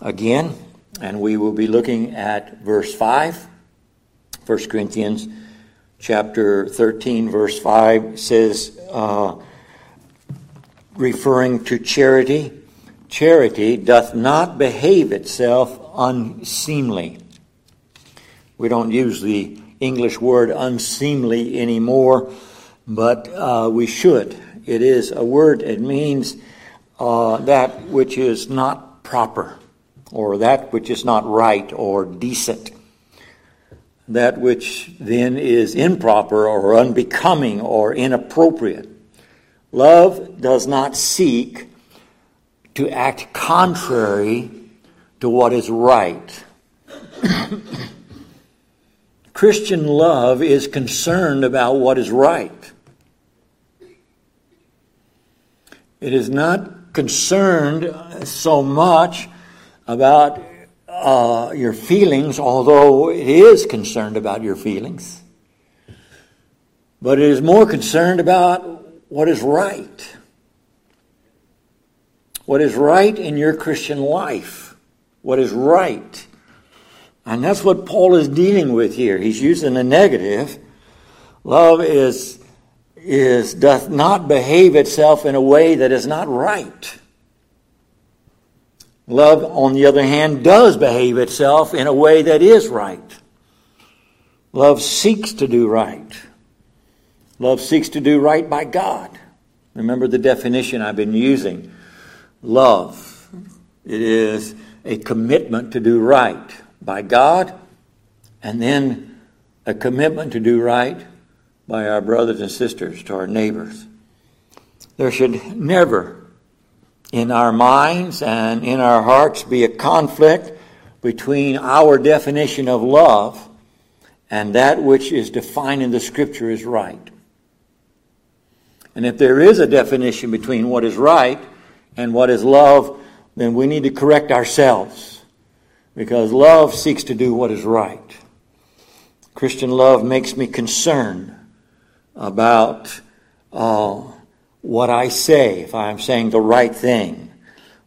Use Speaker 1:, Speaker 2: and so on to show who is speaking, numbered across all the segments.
Speaker 1: again, and we will be looking at verse 5. 1 Corinthians chapter 13, verse 5 says, uh, referring to charity, charity doth not behave itself unseemly. We don't use the English word unseemly anymore, but uh, we should. It is a word, it means uh, that which is not proper, or that which is not right or decent. That which then is improper or unbecoming or inappropriate. Love does not seek to act contrary to what is right. Christian love is concerned about what is right. It is not concerned so much about uh, your feelings, although it is concerned about your feelings. But it is more concerned about what is right. What is right in your Christian life. What is right and that's what Paul is dealing with here. He's using a negative. Love is, is, doth not behave itself in a way that is not right. Love, on the other hand, does behave itself in a way that is right. Love seeks to do right. Love seeks to do right by God. Remember the definition I've been using. Love. It is a commitment to do right by God, and then a commitment to do right by our brothers and sisters, to our neighbors. There should never, in our minds and in our hearts, be a conflict between our definition of love and that which is defined in the Scripture as right. And if there is a definition between what is right and what is love, then we need to correct ourselves because love seeks to do what is right. Christian love makes me concerned about uh, what I say, if I'm saying the right thing,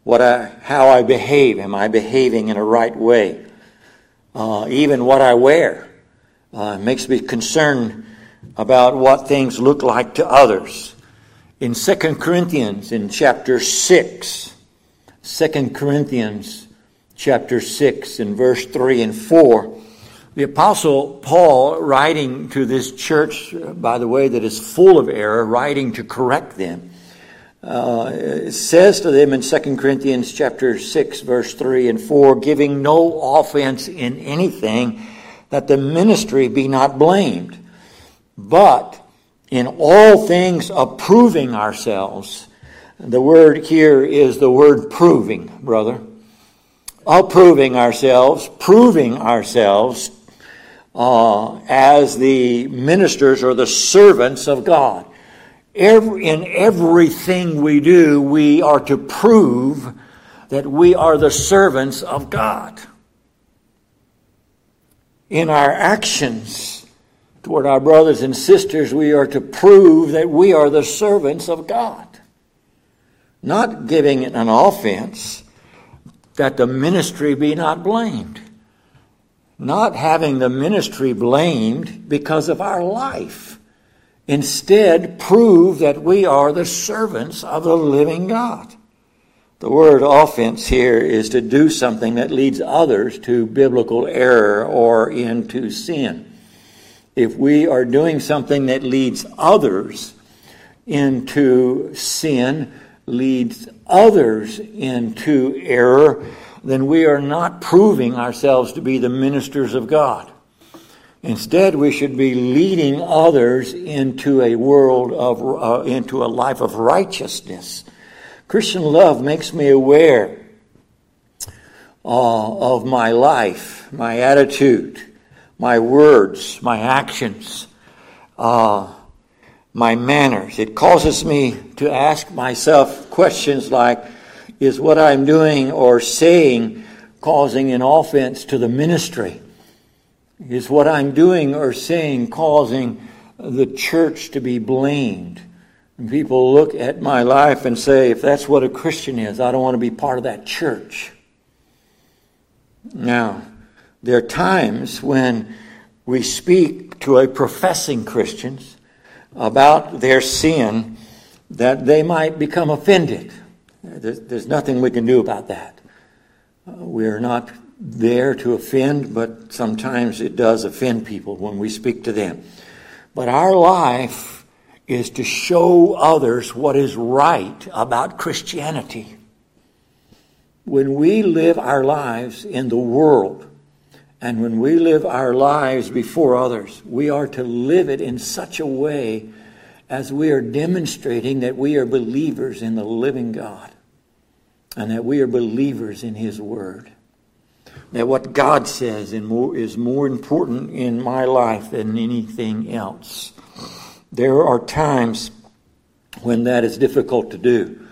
Speaker 1: what I, how I behave. Am I behaving in a right way? Uh, even what I wear uh, makes me concerned about what things look like to others. In 2 Corinthians, in chapter 6, 2 Corinthians chapter 6 and verse 3 and 4. The Apostle Paul, writing to this church, by the way, that is full of error, writing to correct them, uh, says to them in 2 Corinthians chapter 6, verse 3 and 4, giving no offense in anything, that the ministry be not blamed, but in all things approving ourselves. The word here is the word proving, brother approving ourselves, proving ourselves uh, as the ministers or the servants of God. Every, in everything we do, we are to prove that we are the servants of God. In our actions toward our brothers and sisters, we are to prove that we are the servants of God. Not giving an offense, that the ministry be not blamed. Not having the ministry blamed because of our life. Instead, prove that we are the servants of the living God. The word offense here is to do something that leads others to biblical error or into sin. If we are doing something that leads others into sin, leads others into error, then we are not proving ourselves to be the ministers of God. Instead, we should be leading others into a world of, uh, into a life of righteousness. Christian love makes me aware uh, of my life, my attitude, my words, my actions. Uh, my manners. It causes me to ask myself questions like, is what I'm doing or saying causing an offense to the ministry? Is what I'm doing or saying causing the church to be blamed? And people look at my life and say, if that's what a Christian is, I don't want to be part of that church. Now, there are times when we speak to a professing Christians about their sin that they might become offended. There's, nothing we can do about that. Uh, we are not there to offend, but sometimes it does offend people when we speak to them. But our life is to show others what is right about Christianity. When we live our lives in the world, and when we live our lives before others, we are to live it in such a way as we are demonstrating that we are believers in the living God and that we are believers in His Word. That what God says is more important in my life than anything else. There are times when that is difficult to do.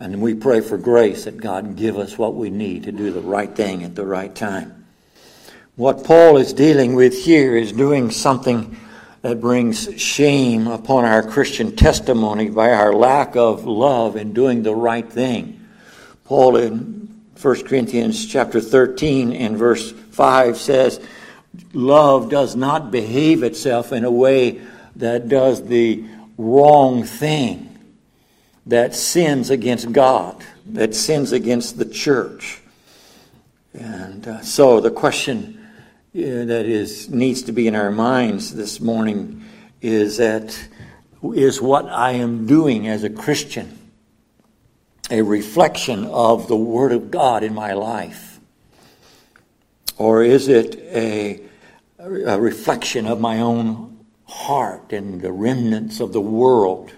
Speaker 1: And we pray for grace that God give us what we need to do the right thing at the right time. What Paul is dealing with here is doing something that brings shame upon our Christian testimony by our lack of love in doing the right thing. Paul in 1 Corinthians chapter 13 and verse 5 says, Love does not behave itself in a way that does the wrong thing, that sins against God, that sins against the church. And uh, so the question that is needs to be in our minds this morning is that is what I am doing as a Christian a reflection of the Word of God in my life? Or is it a, a reflection of my own heart and the remnants of the world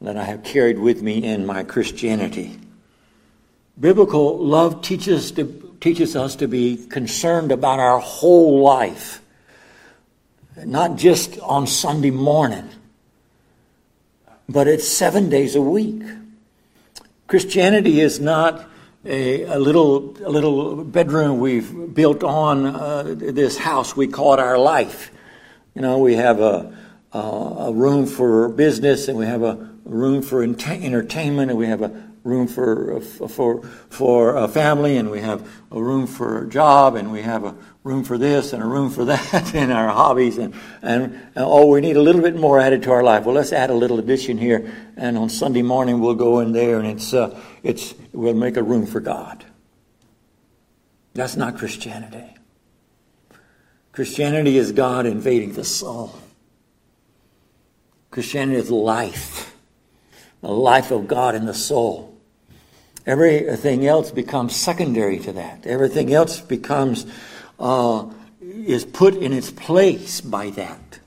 Speaker 1: that I have carried with me in my Christianity? Biblical love teaches to teaches us to be concerned about our whole life, not just on Sunday morning, but it's seven days a week. Christianity is not a, a little a little bedroom we've built on uh, this house. We call it our life. You know, we have a, a, a room for business, and we have a room for entertainment, and we have a room for for for a family, and we have a room for a job, and we have a room for this and a room for that in our hobbies, and, and, and oh, we need a little bit more added to our life. Well, let's add a little addition here, and on Sunday morning we'll go in there, and it's uh, it's we'll make a room for God. That's not Christianity. Christianity is God invading the soul. Christianity is life, the life of God in the soul. Everything else becomes secondary to that. Everything else becomes, uh, is put in its place by that.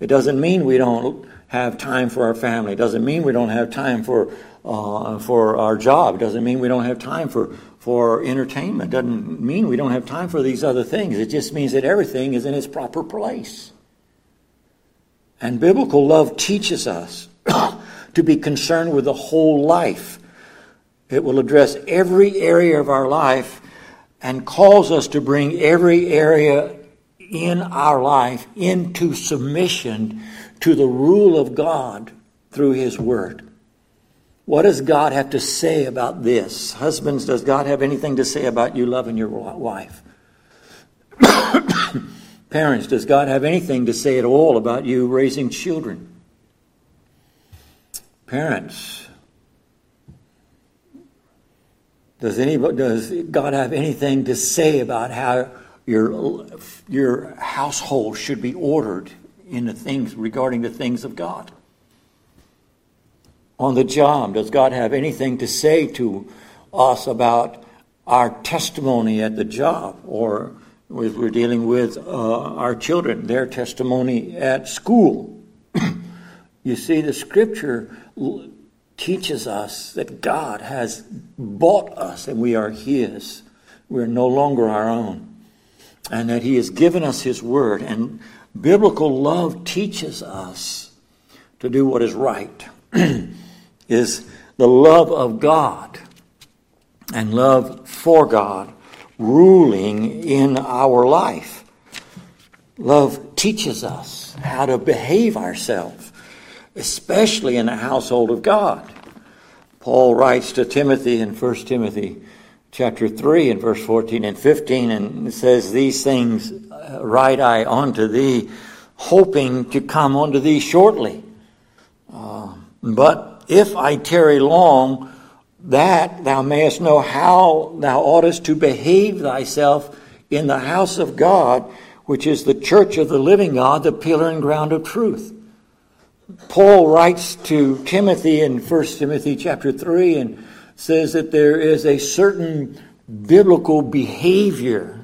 Speaker 1: It doesn't mean we don't have time for our family. It doesn't mean we don't have time for, uh, for our job. It doesn't mean we don't have time for, for entertainment. It doesn't mean we don't have time for these other things. It just means that everything is in its proper place. And biblical love teaches us to be concerned with the whole life it will address every area of our life and calls us to bring every area in our life into submission to the rule of God through His Word. What does God have to say about this? Husbands, does God have anything to say about you loving your wife? Parents, does God have anything to say at all about you raising children? Parents, Does anybody, does God have anything to say about how your your household should be ordered in the things regarding the things of God? On the job, does God have anything to say to us about our testimony at the job, or if we're dealing with uh, our children, their testimony at school? you see, the Scripture teaches us that God has bought us and we are His. We're no longer our own. And that He has given us His Word. And biblical love teaches us to do what is right, is the love of God and love for God ruling in our life. Love teaches us how to behave ourselves especially in the household of God. Paul writes to Timothy in 1 Timothy chapter 3 and verse 14 and 15, and says, These things write I unto thee, hoping to come unto thee shortly. Uh, but if I tarry long, that thou mayest know how thou oughtest to behave thyself in the house of God, which is the church of the living God, the pillar and ground of truth. Paul writes to Timothy in 1 Timothy chapter 3 and says that there is a certain biblical behavior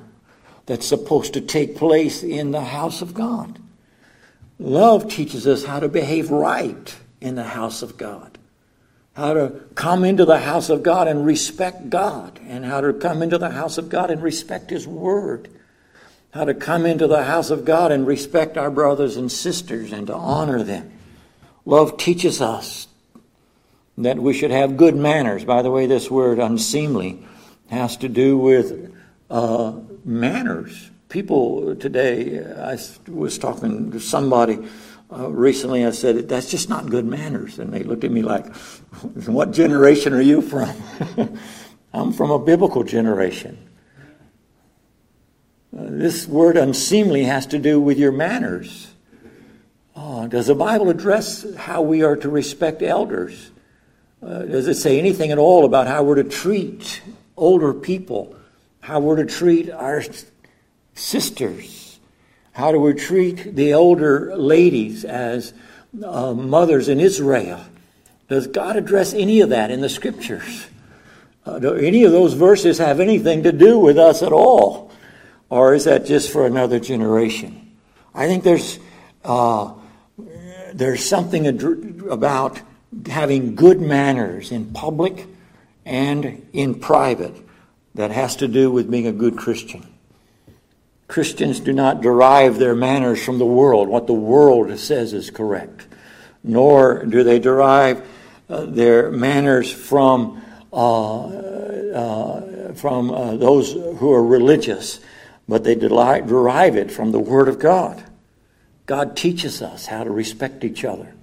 Speaker 1: that's supposed to take place in the house of God. Love teaches us how to behave right in the house of God, how to come into the house of God and respect God, and how to come into the house of God and respect His Word, how to come into the house of God and respect our brothers and sisters and to honor them. Love teaches us that we should have good manners. By the way, this word unseemly has to do with uh, manners. People today, I was talking to somebody uh, recently, I said, that's just not good manners. And they looked at me like, what generation are you from? I'm from a biblical generation. Uh, this word unseemly has to do with your manners. Does the Bible address how we are to respect elders? Uh, does it say anything at all about how we're to treat older people? How we're to treat our sisters? How do we treat the older ladies as uh, mothers in Israel? Does God address any of that in the scriptures? Uh, do any of those verses have anything to do with us at all? Or is that just for another generation? I think there's, uh, there's something about having good manners in public and in private that has to do with being a good Christian. Christians do not derive their manners from the world, what the world says is correct, nor do they derive uh, their manners from, uh, uh, from uh, those who are religious, but they derive it from the Word of God. God teaches us how to respect each other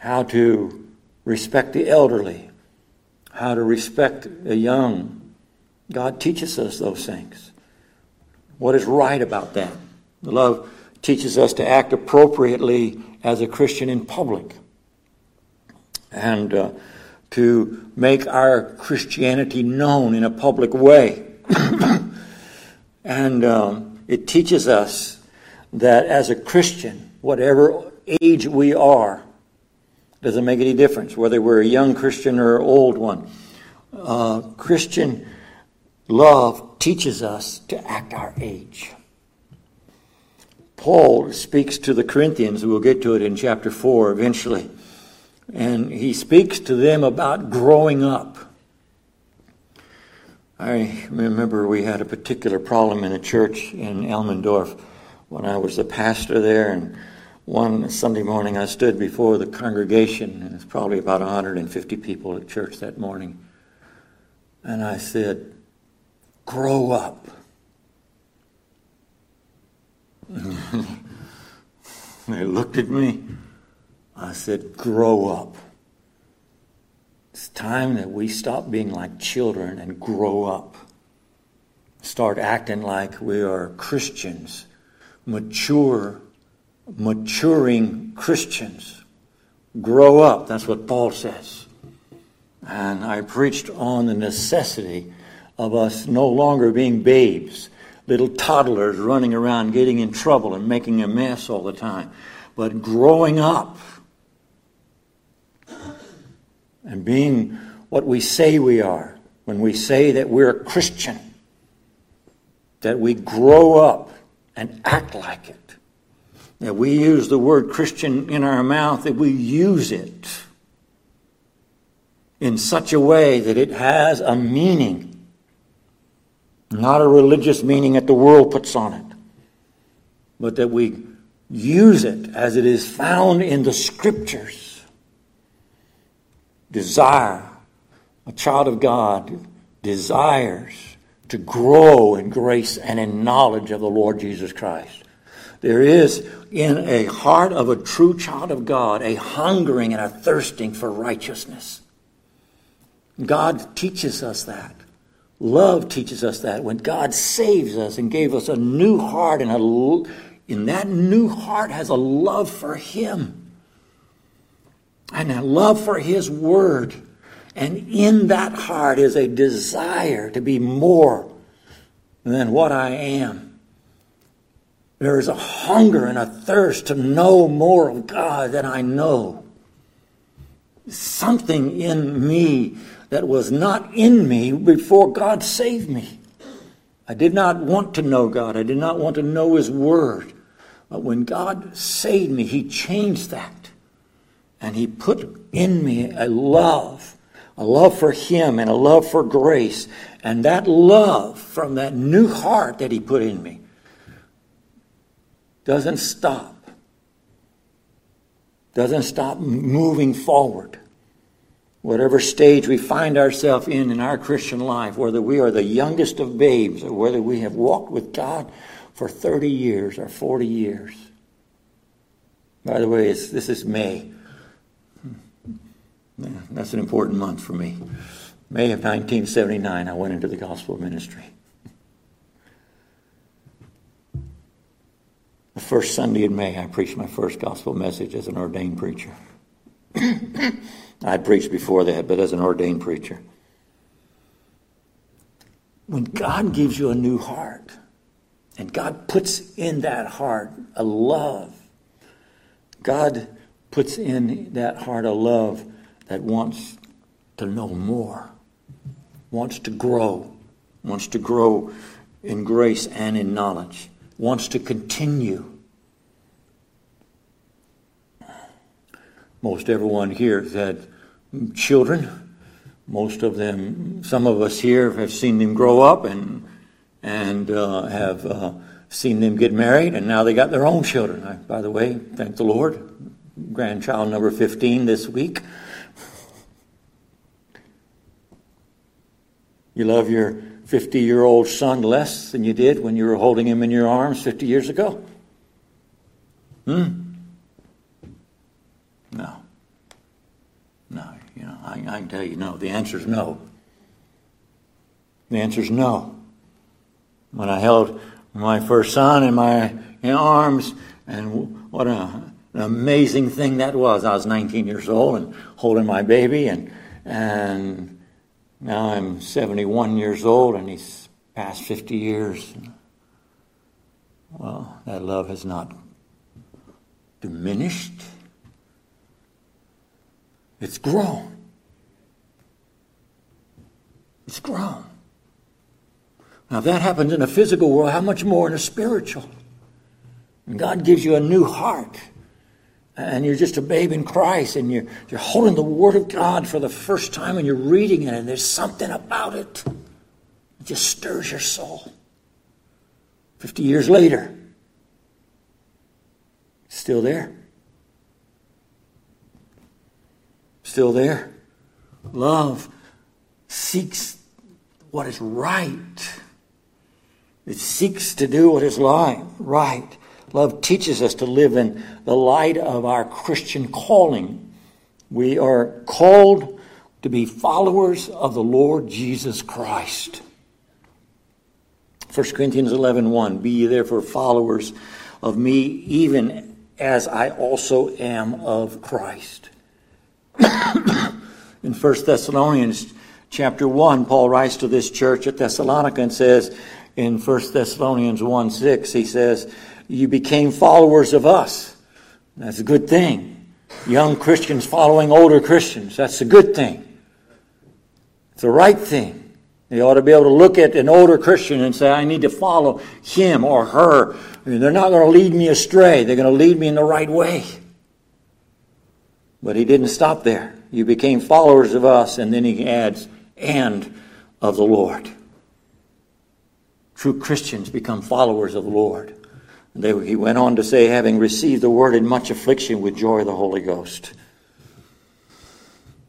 Speaker 1: how to respect the elderly, how to respect the young. God teaches us those things. What is right about that? The love teaches us to act appropriately as a Christian in public and uh, to make our Christianity known in a public way. and um, it teaches us that as a Christian, whatever age we are, doesn't make any difference whether we're a young Christian or an old one. Uh, Christian love teaches us to act our age. Paul speaks to the Corinthians, we'll get to it in chapter 4 eventually, and he speaks to them about growing up. I remember we had a particular problem in a church in Elmendorf when I was the pastor there, and one Sunday morning, I stood before the congregation, and it's probably about 150 people at church that morning. And I said, Grow up. they looked at me. I said, Grow up. It's time that we stop being like children and grow up. Start acting like we are Christians, mature maturing Christians. Grow up. That's what Paul says. And I preached on the necessity of us no longer being babes, little toddlers running around getting in trouble and making a mess all the time, but growing up and being what we say we are when we say that we're a Christian, that we grow up and act like it. That we use the word Christian in our mouth, that we use it in such a way that it has a meaning, not a religious meaning that the world puts on it, but that we use it as it is found in the scriptures. Desire, a child of God desires to grow in grace and in knowledge of the Lord Jesus Christ. There is in a heart of a true child of God a hungering and a thirsting for righteousness. God teaches us that. Love teaches us that. When God saves us and gave us a new heart, and a, in that new heart has a love for Him and a love for His Word. And in that heart is a desire to be more than what I am. There is a hunger and a thirst to know more of God than I know. Something in me that was not in me before God saved me. I did not want to know God. I did not want to know His Word. But when God saved me, He changed that. And He put in me a love, a love for Him and a love for grace. And that love from that new heart that He put in me doesn't stop. Doesn't stop moving forward. Whatever stage we find ourselves in in our Christian life, whether we are the youngest of babes or whether we have walked with God for 30 years or 40 years. By the way, this is May. That's an important month for me. May of 1979, I went into the gospel ministry. The first Sunday in May, I preached my first gospel message as an ordained preacher. I'd preached before that, but as an ordained preacher. When God gives you a new heart, and God puts in that heart a love, God puts in that heart a love that wants to know more, wants to grow, wants to grow in grace and in knowledge, wants to continue. Most everyone here has had children. Most of them, some of us here have seen them grow up and and uh, have uh, seen them get married, and now they got their own children. I, by the way, thank the Lord, grandchild number fifteen this week. You love your 50 year old son less than you did when you were holding him in your arms 50 years ago? Hmm? No. No, you know, I, I can tell you no. The answer is no. The answer is no. When I held my first son in my in arms, and what a, an amazing thing that was. I was 19 years old and holding my baby, and and now I'm 71 years old, and he's past 50 years. Well, that love has not diminished. It's grown. It's grown. Now, if that happens in a physical world, how much more in a spiritual? And God gives you a new heart. And you're just a babe in Christ, and you're, you're holding the Word of God for the first time, and you're reading it, and there's something about it that just stirs your soul. 50 years later, still there. still there. Love seeks what is right. It seeks to do what is right. Love teaches us to live in the light of our Christian calling. We are called to be followers of the Lord Jesus Christ. 1 Corinthians 11 1, Be ye therefore followers of me, even as I also am of Christ. in 1 Thessalonians chapter 1, Paul writes to this church at Thessalonica and says in 1 Thessalonians 1 6, he says, You became followers of us. That's a good thing. Young Christians following older Christians. That's a good thing. It's the right thing. They ought to be able to look at an older Christian and say, I need to follow him or her. I mean, they're not going to lead me astray. They're going to lead me in the right way. But he didn't stop there. You became followers of us, and then he adds, and of the Lord. True Christians become followers of the Lord. They, he went on to say, having received the word in much affliction with joy of the Holy Ghost.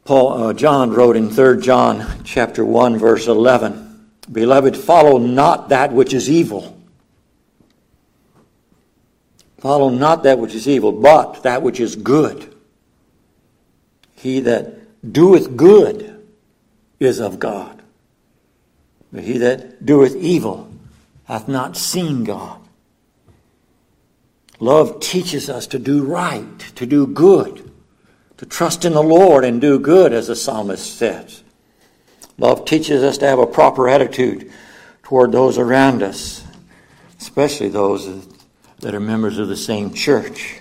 Speaker 1: Paul, uh, John wrote in 3 John chapter 1, verse 11, Beloved, follow not that which is evil. Follow not that which is evil, but that which is good. He that doeth good is of God. But he that doeth evil hath not seen God. Love teaches us to do right, to do good, to trust in the Lord and do good, as the psalmist says. Love teaches us to have a proper attitude toward those around us, especially those that are members of the same church.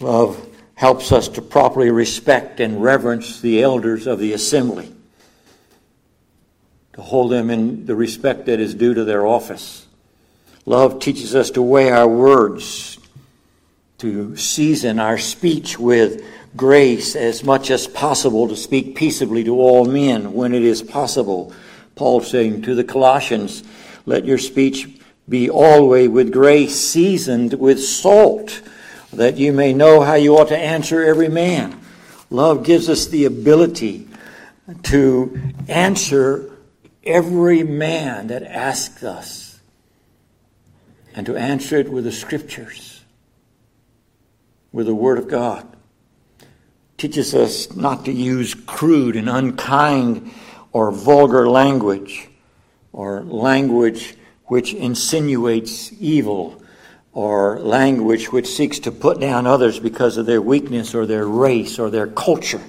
Speaker 1: Love helps us to properly respect and reverence the elders of the assembly, to hold them in the respect that is due to their office. Love teaches us to weigh our words, to season our speech with grace as much as possible, to speak peaceably to all men when it is possible. Paul saying to the Colossians, let your speech be always with grace seasoned with salt that you may know how you ought to answer every man. Love gives us the ability to answer every man that asks us and to answer it with the scriptures, with the Word of God. Teaches us not to use crude and unkind or vulgar language or language which insinuates evil or language which seeks to put down others because of their weakness or their race or their culture.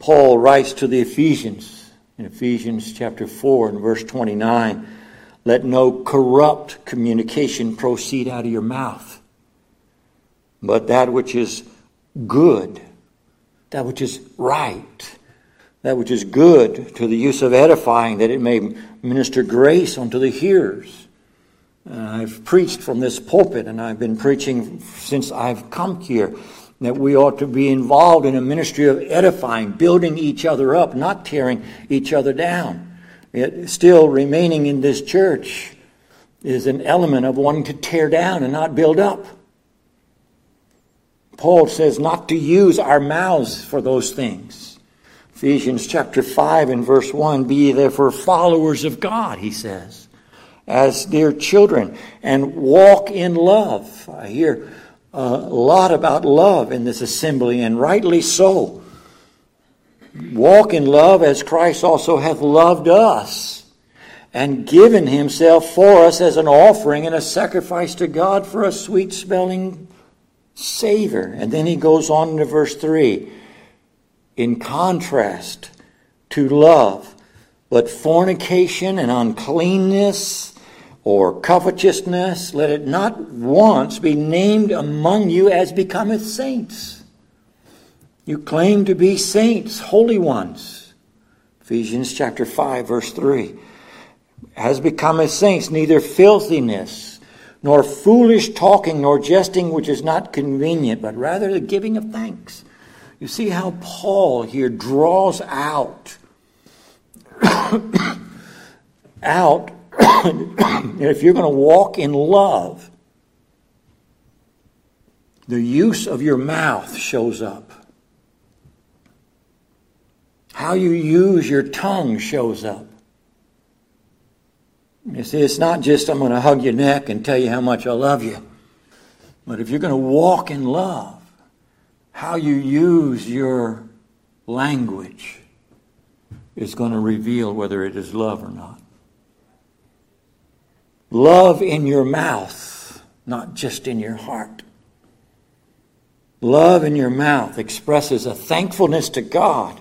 Speaker 1: Paul writes to the Ephesians in Ephesians chapter 4 and verse 29 let no corrupt communication proceed out of your mouth, but that which is good, that which is right, that which is good to the use of edifying, that it may minister grace unto the hearers. Uh, I've preached from this pulpit, and I've been preaching since I've come here, that we ought to be involved in a ministry of edifying, building each other up, not tearing each other down. It, still remaining in this church is an element of wanting to tear down and not build up. Paul says not to use our mouths for those things. Ephesians chapter 5 and verse 1 Be therefore followers of God, he says as dear children and walk in love. I hear a lot about love in this assembly, and rightly so. Walk in love as Christ also hath loved us and given himself for us as an offering and a sacrifice to God for a sweet smelling savor. And then he goes on to verse 3 in contrast to love, but fornication and uncleanness or covetousness, let it not once be named among you as becometh saints. You claim to be saints, holy ones. Ephesians chapter 5, verse 3. As becometh saints, neither filthiness, nor foolish talking, nor jesting, which is not convenient, but rather the giving of thanks. You see how Paul here draws out out if you're going to walk in love, the use of your mouth shows up. How you use your tongue shows up. You see, it's not just I'm going to hug your neck and tell you how much I love you. But if you're going to walk in love, how you use your language is going to reveal whether it is love or not. Love in your mouth, not just in your heart. Love in your mouth expresses a thankfulness to God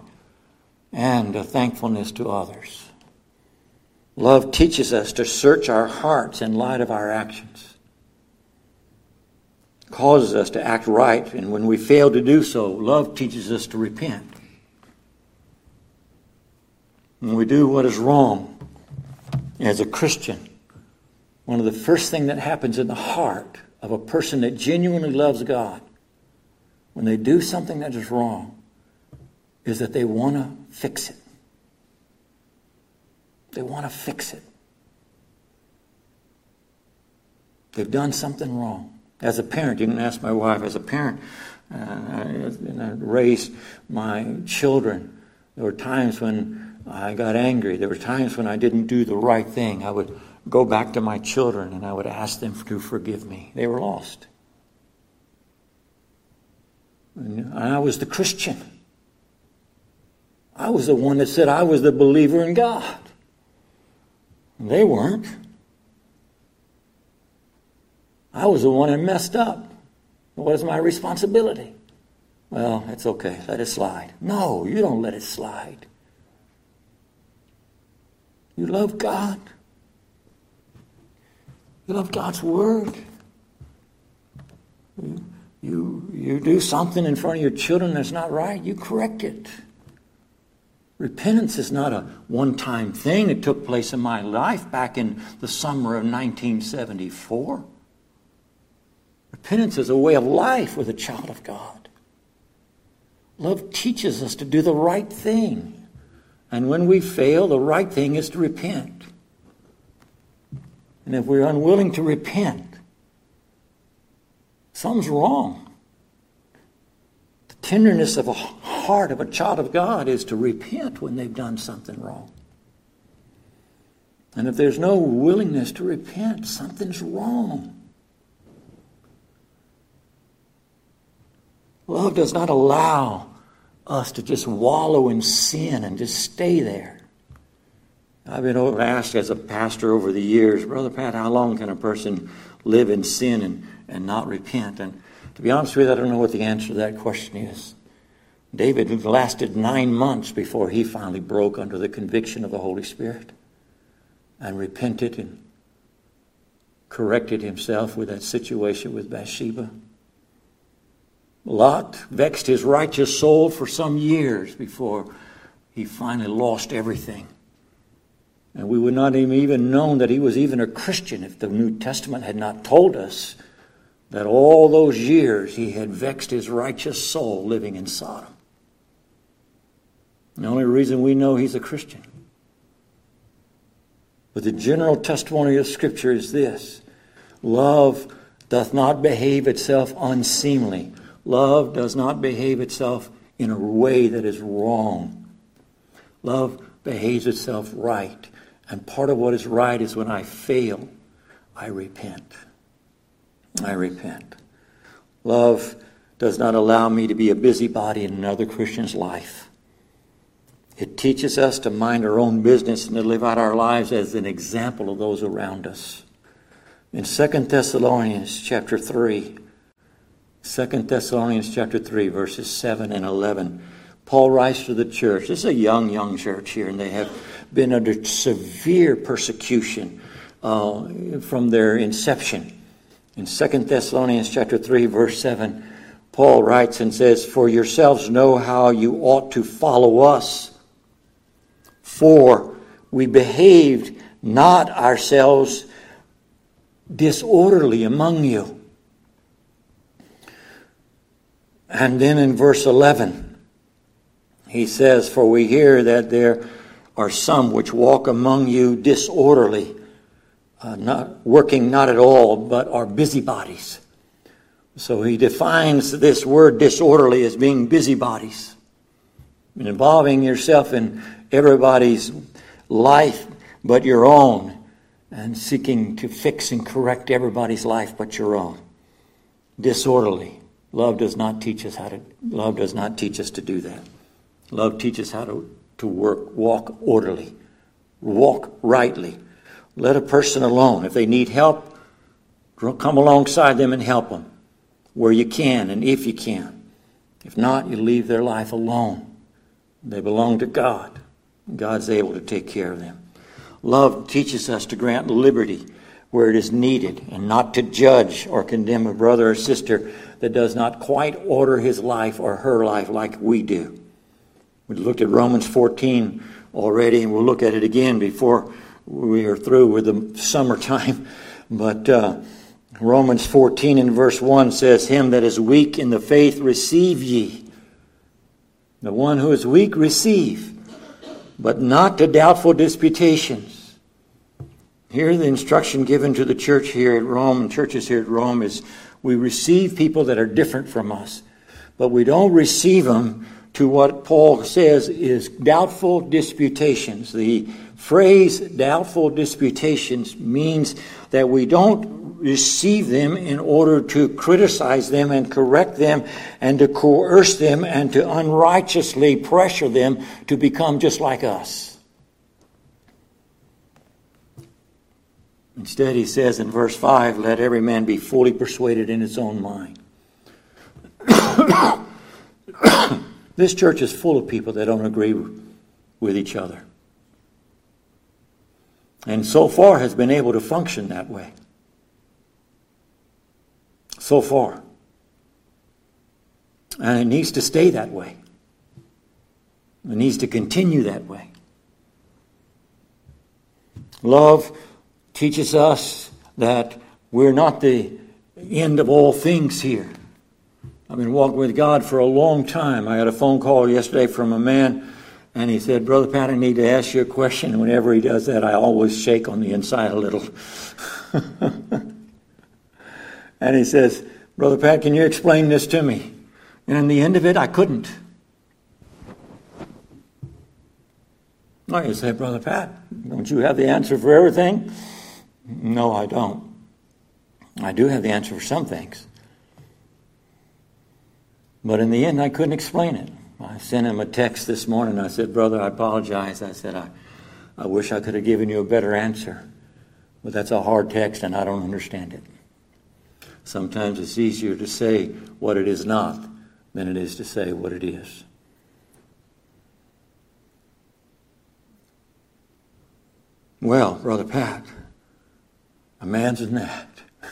Speaker 1: and a thankfulness to others. Love teaches us to search our hearts in light of our actions. Causes us to act right, and when we fail to do so, love teaches us to repent. When we do what is wrong as a Christian, one of the first things that happens in the heart of a person that genuinely loves God when they do something that is wrong is that they want to fix it. They want to fix it. They've done something wrong. As a parent, you can ask my wife, as a parent, uh, I, I raised my children. There were times when I got angry. There were times when I didn't do the right thing. I would go back to my children and I would ask them to forgive me. They were lost. And I was the Christian. I was the one that said I was the believer in God. They weren't. I was the one that messed up. What is my responsibility? Well, it's okay. Let it slide. No, you don't let it slide. You love God. You love God's Word. You, you, you do something in front of your children that's not right, you correct it. Repentance is not a one time thing It took place in my life back in the summer of 1974. Repentance is a way of life with a child of God. Love teaches us to do the right thing. And when we fail, the right thing is to repent. And if we're unwilling to repent, something's wrong. The tenderness of a heart of a child of God is to repent when they've done something wrong. And if there's no willingness to repent, something's wrong. Love does not allow us to just wallow in sin and just stay there. I've been asked as a pastor over the years, Brother Pat, how long can a person live in sin and, and not repent? And to be honest with you, I don't know what the answer to that question is. David lasted nine months before he finally broke under the conviction of the Holy Spirit and repented and corrected himself with that situation with Bathsheba. Lot vexed his righteous soul for some years before he finally lost everything. And we would not have even known that he was even a Christian if the New Testament had not told us that all those years he had vexed his righteous soul living in Sodom. The only reason we know he's a Christian. But the general testimony of Scripture is this love doth not behave itself unseemly. Love does not behave itself in a way that is wrong. Love behaves itself right. And part of what is right is when I fail, I repent. I repent. Love does not allow me to be a busybody in another Christian's life. It teaches us to mind our own business and to live out our lives as an example of those around us. In 2 Thessalonians chapter 3, Second Thessalonians chapter 3, verses 7 and 11. Paul writes to the church. This is a young, young church here, and they have been under severe persecution uh, from their inception. In Second Thessalonians chapter 3, verse 7, Paul writes and says, For yourselves know how you ought to follow us. For we behaved not ourselves disorderly among you And then in verse 11, he says, For we hear that there are some which walk among you disorderly, uh, not working not at all, but are busybodies. So he defines this word disorderly as being busybodies, involving yourself in everybody's life but your own, and seeking to fix and correct everybody's life but your own. Disorderly. Love does not teach us how to love does not teach us to do that. Love teaches how to, to work, walk orderly, walk rightly. Let a person alone. If they need help, come alongside them and help them where you can and if you can. If not, you leave their life alone. They belong to God. God's able to take care of them. Love teaches us to grant liberty where it is needed and not to judge or condemn a brother or sister that does not quite order his life or her life like we do. We looked at Romans 14 already, and we'll look at it again before we are through with the summertime. But uh, Romans 14 and verse 1 says, Him that is weak in the faith receive ye. The one who is weak receive, but not to doubtful disputations. Here, the instruction given to the church here at Rome and churches here at Rome is we receive people that are different from us, but we don't receive them to what Paul says is doubtful disputations. The phrase doubtful disputations means that we don't receive them in order to criticize them and correct them and to coerce them and to unrighteously pressure them to become just like us. Instead, he says in verse 5 let every man be fully persuaded in his own mind. this church is full of people that don't agree with each other. And so far has been able to function that way. So far. And it needs to stay that way. It needs to continue that way. Love teaches us that we're not the end of all things here. I've been walking with God for a long time. I had a phone call yesterday from a man, and he said, Brother Pat, I need to ask you a question. And whenever he does that, I always shake on the inside a little. and he says, Brother Pat, can you explain this to me? And in the end of it, I couldn't. I said, Brother Pat, don't you have the answer for everything? No, I don't. I do have the answer for some things. But in the end, I couldn't explain it. I sent him a text this morning. I said, Brother, I apologize. I said, I, I wish I could have given you a better answer. But that's a hard text and I don't understand it. Sometimes it's easier to say what it is not than it is to say what it is. Well, Brother Pat, a man's an act. A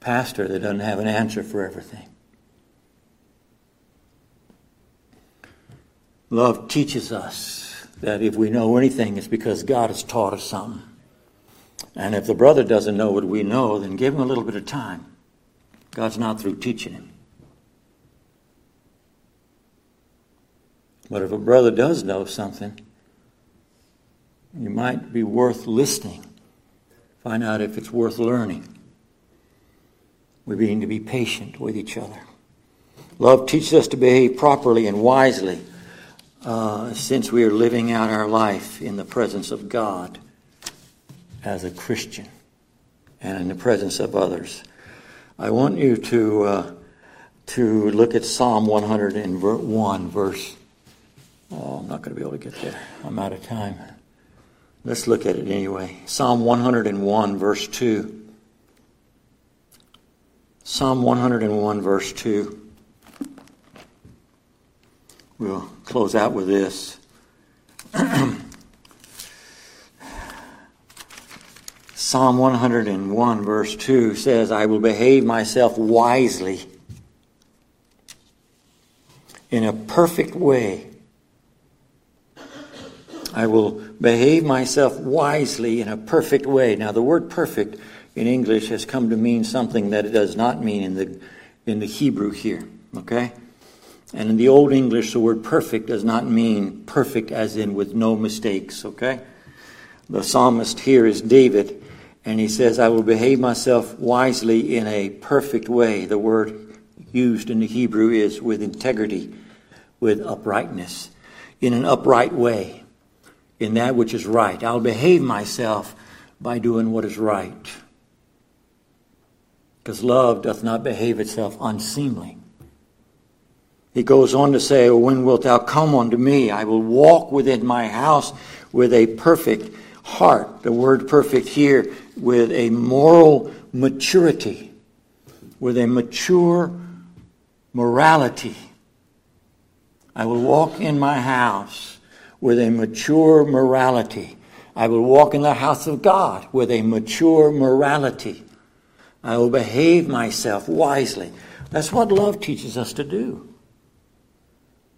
Speaker 1: pastor that doesn't have an answer for everything. Love teaches us that if we know anything, it's because God has taught us something. And if the brother doesn't know what we know, then give him a little bit of time. God's not through teaching him. But if a brother does know something, you might be worth listening. Find out if it's worth learning. We need to be patient with each other. Love teaches us to behave properly and wisely uh, since we are living out our life in the presence of God as a Christian and in the presence of others. I want you to uh, to look at Psalm 101, verse. Oh, I'm not going to be able to get there. I'm out of time. Let's look at it anyway. Psalm 101, verse 2. Psalm 101, verse 2. We'll close out with this. Psalm 101, verse 2 says, I will behave myself wisely in a perfect way. I will behave myself wisely in a perfect way. Now, the word perfect in English has come to mean something that it does not mean in the, in the Hebrew here. Okay? And in the Old English, the word perfect does not mean perfect as in with no mistakes, okay? The psalmist here is David, and he says, I will behave myself wisely in a perfect way. The word used in the Hebrew is with integrity, with uprightness, in an upright way, in that which is right. I'll behave myself by doing what is right. Because love doth not behave itself unseemly. He goes on to say, When wilt thou come unto me? I will walk within my house with a perfect heart. The word perfect here, with a moral maturity, with a mature morality. I will walk in my house with a mature morality. I will walk in the house of God with a mature morality. I will behave myself wisely. That's what love teaches us to do.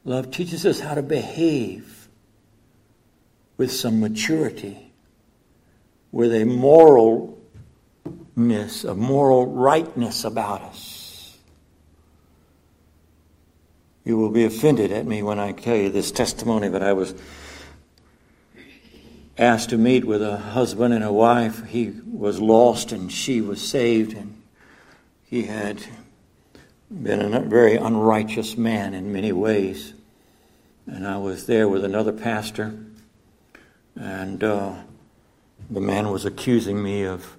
Speaker 1: Love teaches us how to behave with some maturity, with a moralness, a moral rightness about us. You will be offended at me when I tell you this testimony, but I was asked to meet with a husband and a wife. He was lost and she was saved, and he had been a very unrighteous man in many ways. And I was there with another pastor And uh, the man was accusing me of,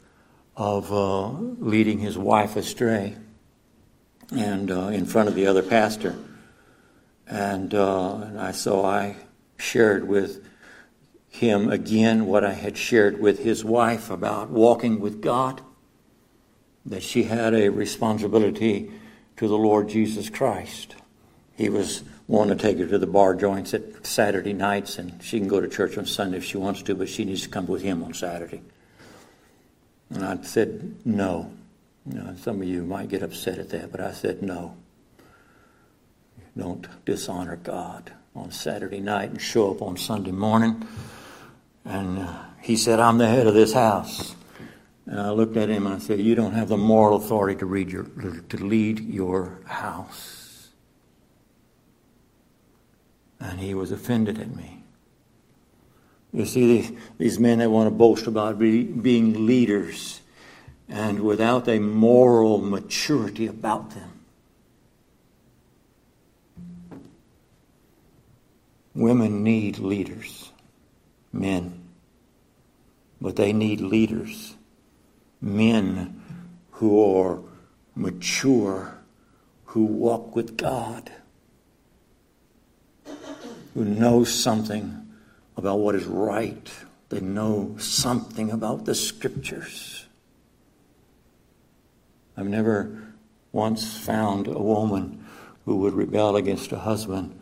Speaker 1: of uh, leading his wife astray and uh, in front of the other pastor. And, uh, and I, so I shared with him again what I had shared with his wife about walking with God, that she had a responsibility to the Lord Jesus Christ. He was wanting to take her to the bar joints at Saturday nights, and she can go to church on Sunday if she wants to, but she needs to come with him on Saturday. And I said, no. You know, some of you might get upset at that, but I said, no. Don't dishonor God on Saturday night and show up on Sunday morning. And he said, I'm the head of this house. And I looked at him and I said, You don't have the moral authority to, read your, to lead your house. And he was offended at me. You see, these, these men that want to boast about be, being leaders and without a moral maturity about them. Women need leaders, men, but they need leaders, men who are mature, who walk with God, who know something about what is right. They know something about the scriptures. I've never once found a woman who would rebel against a husband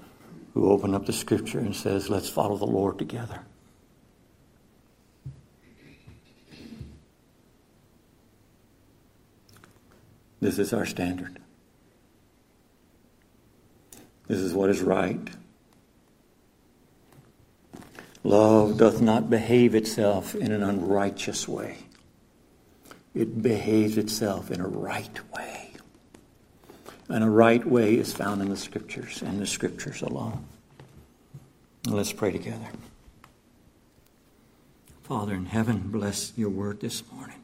Speaker 1: who opened up the scripture and says, Let's follow the Lord together. This is our standard. This is what is right. Love doth not behave itself in an unrighteous way. It behaves itself in a right way. And a right way is found in the Scriptures and the Scriptures alone. Let's pray together. Father in heaven, bless your word this morning.